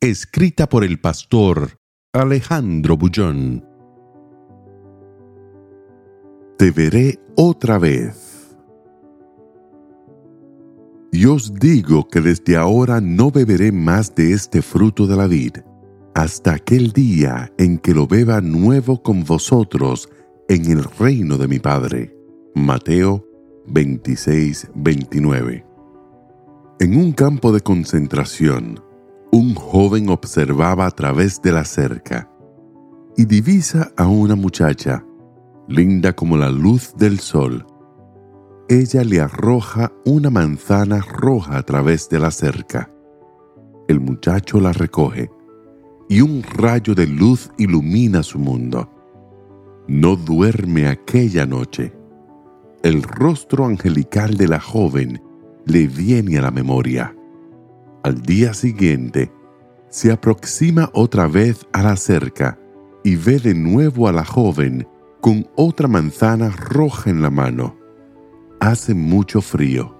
Escrita por el pastor Alejandro Bullón. Te veré otra vez. Y os digo que desde ahora no beberé más de este fruto de la vid, hasta aquel día en que lo beba nuevo con vosotros en el reino de mi Padre. Mateo 26, 29. En un campo de concentración, un joven observaba a través de la cerca y divisa a una muchacha, linda como la luz del sol. Ella le arroja una manzana roja a través de la cerca. El muchacho la recoge y un rayo de luz ilumina su mundo. No duerme aquella noche. El rostro angelical de la joven le viene a la memoria. Al día siguiente, se aproxima otra vez a la cerca y ve de nuevo a la joven con otra manzana roja en la mano. Hace mucho frío,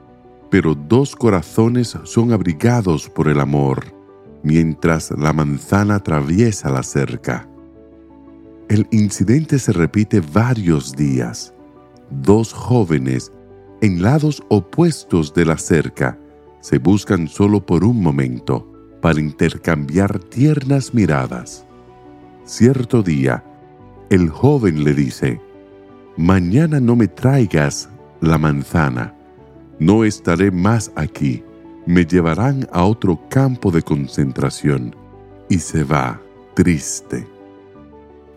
pero dos corazones son abrigados por el amor, mientras la manzana atraviesa la cerca. El incidente se repite varios días. Dos jóvenes en lados opuestos de la cerca se buscan solo por un momento para intercambiar tiernas miradas. Cierto día, el joven le dice, Mañana no me traigas la manzana, no estaré más aquí, me llevarán a otro campo de concentración. Y se va, triste,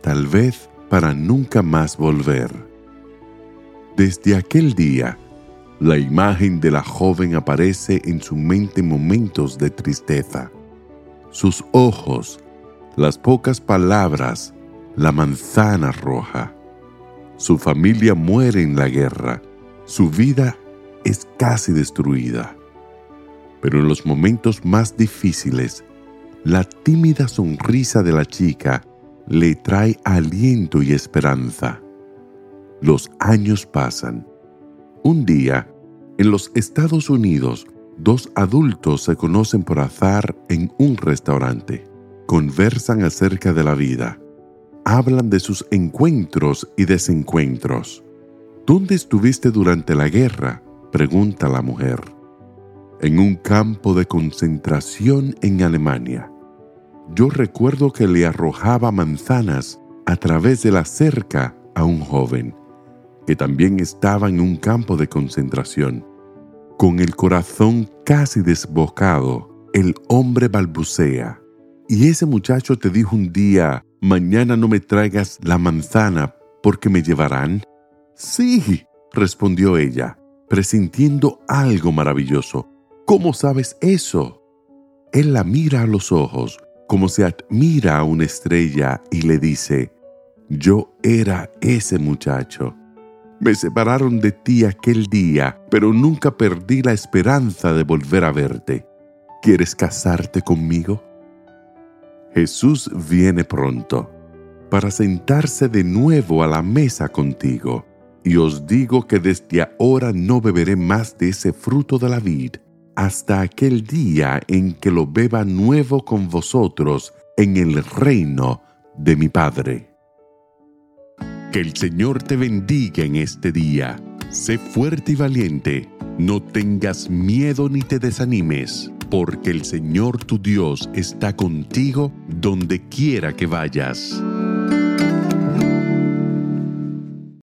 tal vez para nunca más volver. Desde aquel día, la imagen de la joven aparece en su mente en momentos de tristeza. Sus ojos, las pocas palabras, la manzana roja. Su familia muere en la guerra. Su vida es casi destruida. Pero en los momentos más difíciles, la tímida sonrisa de la chica le trae aliento y esperanza. Los años pasan. Un día, en los Estados Unidos, dos adultos se conocen por azar en un restaurante. Conversan acerca de la vida. Hablan de sus encuentros y desencuentros. ¿Dónde estuviste durante la guerra? pregunta la mujer. En un campo de concentración en Alemania. Yo recuerdo que le arrojaba manzanas a través de la cerca a un joven que también estaba en un campo de concentración. Con el corazón casi desbocado, el hombre balbucea. Y ese muchacho te dijo un día, mañana no me traigas la manzana porque me llevarán. Sí, respondió ella, presintiendo algo maravilloso. ¿Cómo sabes eso? Él la mira a los ojos, como se admira a una estrella, y le dice, yo era ese muchacho. Me separaron de ti aquel día, pero nunca perdí la esperanza de volver a verte. ¿Quieres casarte conmigo? Jesús viene pronto para sentarse de nuevo a la mesa contigo, y os digo que desde ahora no beberé más de ese fruto de la vid hasta aquel día en que lo beba nuevo con vosotros en el reino de mi Padre. Que el Señor te bendiga en este día. Sé fuerte y valiente. No tengas miedo ni te desanimes, porque el Señor tu Dios está contigo donde quiera que vayas.